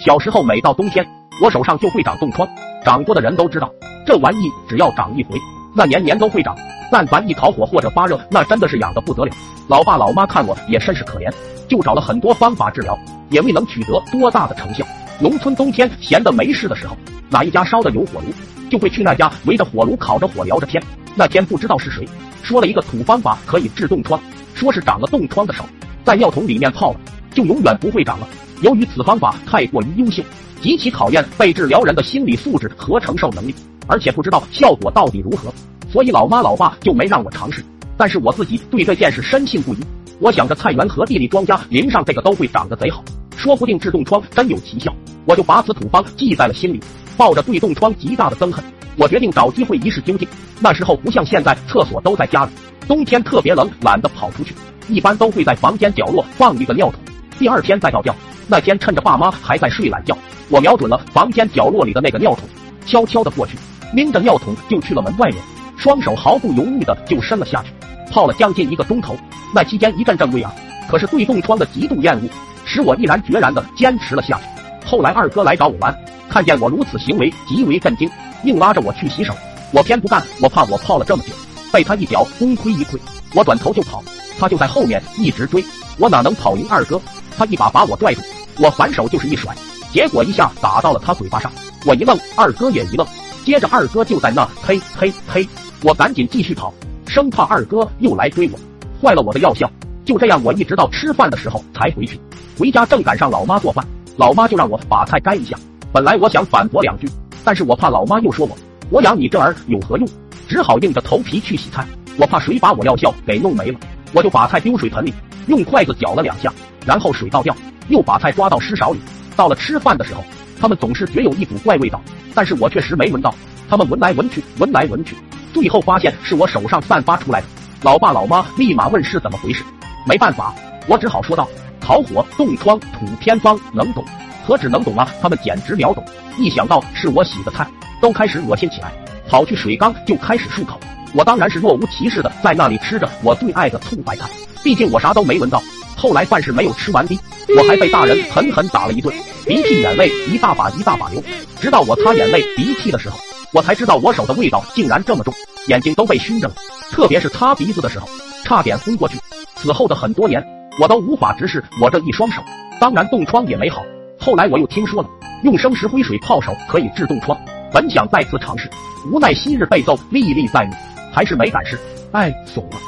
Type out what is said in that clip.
小时候每到冬天，我手上就会长冻疮，长过的人都知道，这玩意只要长一回，那年年都会长。但凡一烤火或者发热，那真的是痒的不得了。老爸老妈看我也甚是可怜，就找了很多方法治疗，也未能取得多大的成效。农村冬天闲的没事的时候，哪一家烧的有火炉，就会去那家围着火炉烤着火聊着天。那天不知道是谁说了一个土方法可以治冻疮，说是长了冻疮的手在尿桶里面泡了，就永远不会长了。由于此方法太过于优秀，极其考验被治疗人的心理素质和承受能力，而且不知道效果到底如何。所以老妈老爸就没让我尝试，但是我自己对这件事深信不疑。我想着菜园和地里庄稼淋上这个都会长得贼好，说不定治冻疮真有奇效。我就把此土方记在了心里，抱着对冻疮极大的憎恨，我决定找机会一试究竟。那时候不像现在，厕所都在家里，冬天特别冷，懒得跑出去，一般都会在房间角落放一个尿桶，第二天再倒掉。那天趁着爸妈还在睡懒觉，我瞄准了房间角落里的那个尿桶，悄悄的过去，拎着尿桶就去了门外面。双手毫不犹豫的就伸了下去，泡了将近一个钟头。那期间一阵阵胃啊，可是对冻疮的极度厌恶使我毅然决然的坚持了下去。后来二哥来找我玩，看见我如此行为极为震惊，硬拉着我去洗手。我偏不干，我怕我泡了这么久，被他一脚功亏一篑。我转头就跑，他就在后面一直追。我哪能跑赢二哥？他一把把我拽住，我反手就是一甩，结果一下打到了他嘴巴上。我一愣，二哥也一愣，接着二哥就在那嘿嘿嘿。我赶紧继续跑，生怕二哥又来追我，坏了我的药效。就这样，我一直到吃饭的时候才回去。回家正赶上老妈做饭，老妈就让我把菜摘一下。本来我想反驳两句，但是我怕老妈又说我，我养你这儿有何用？只好硬着头皮去洗菜。我怕水把我药效给弄没了，我就把菜丢水盆里，用筷子搅了两下，然后水倒掉，又把菜抓到湿勺里。到了吃饭的时候，他们总是觉有一股怪味道，但是我确实没闻到。他们闻来闻去，闻来闻去。最后发现是我手上散发出来的，老爸老妈立马问是怎么回事。没办法，我只好说道：烤火、冻疮、土偏方，能懂？何止能懂啊？他们简直秒懂。一想到是我洗的菜，都开始恶心起来，跑去水缸就开始漱口。我当然是若无其事的在那里吃着我最爱的醋白菜，毕竟我啥都没闻到。后来饭是没有吃完的，我还被大人狠狠打了一顿，鼻涕眼泪一大把一大把流。直到我擦眼泪鼻涕的时候。我才知道我手的味道竟然这么重，眼睛都被熏着了。特别是擦鼻子的时候，差点昏过去。此后的很多年，我都无法直视我这一双手。当然，冻疮也没好。后来我又听说了，用生石灰水泡手可以治冻疮，本想再次尝试，无奈昔日被揍，历历在目，还是没敢试。哎，怂了。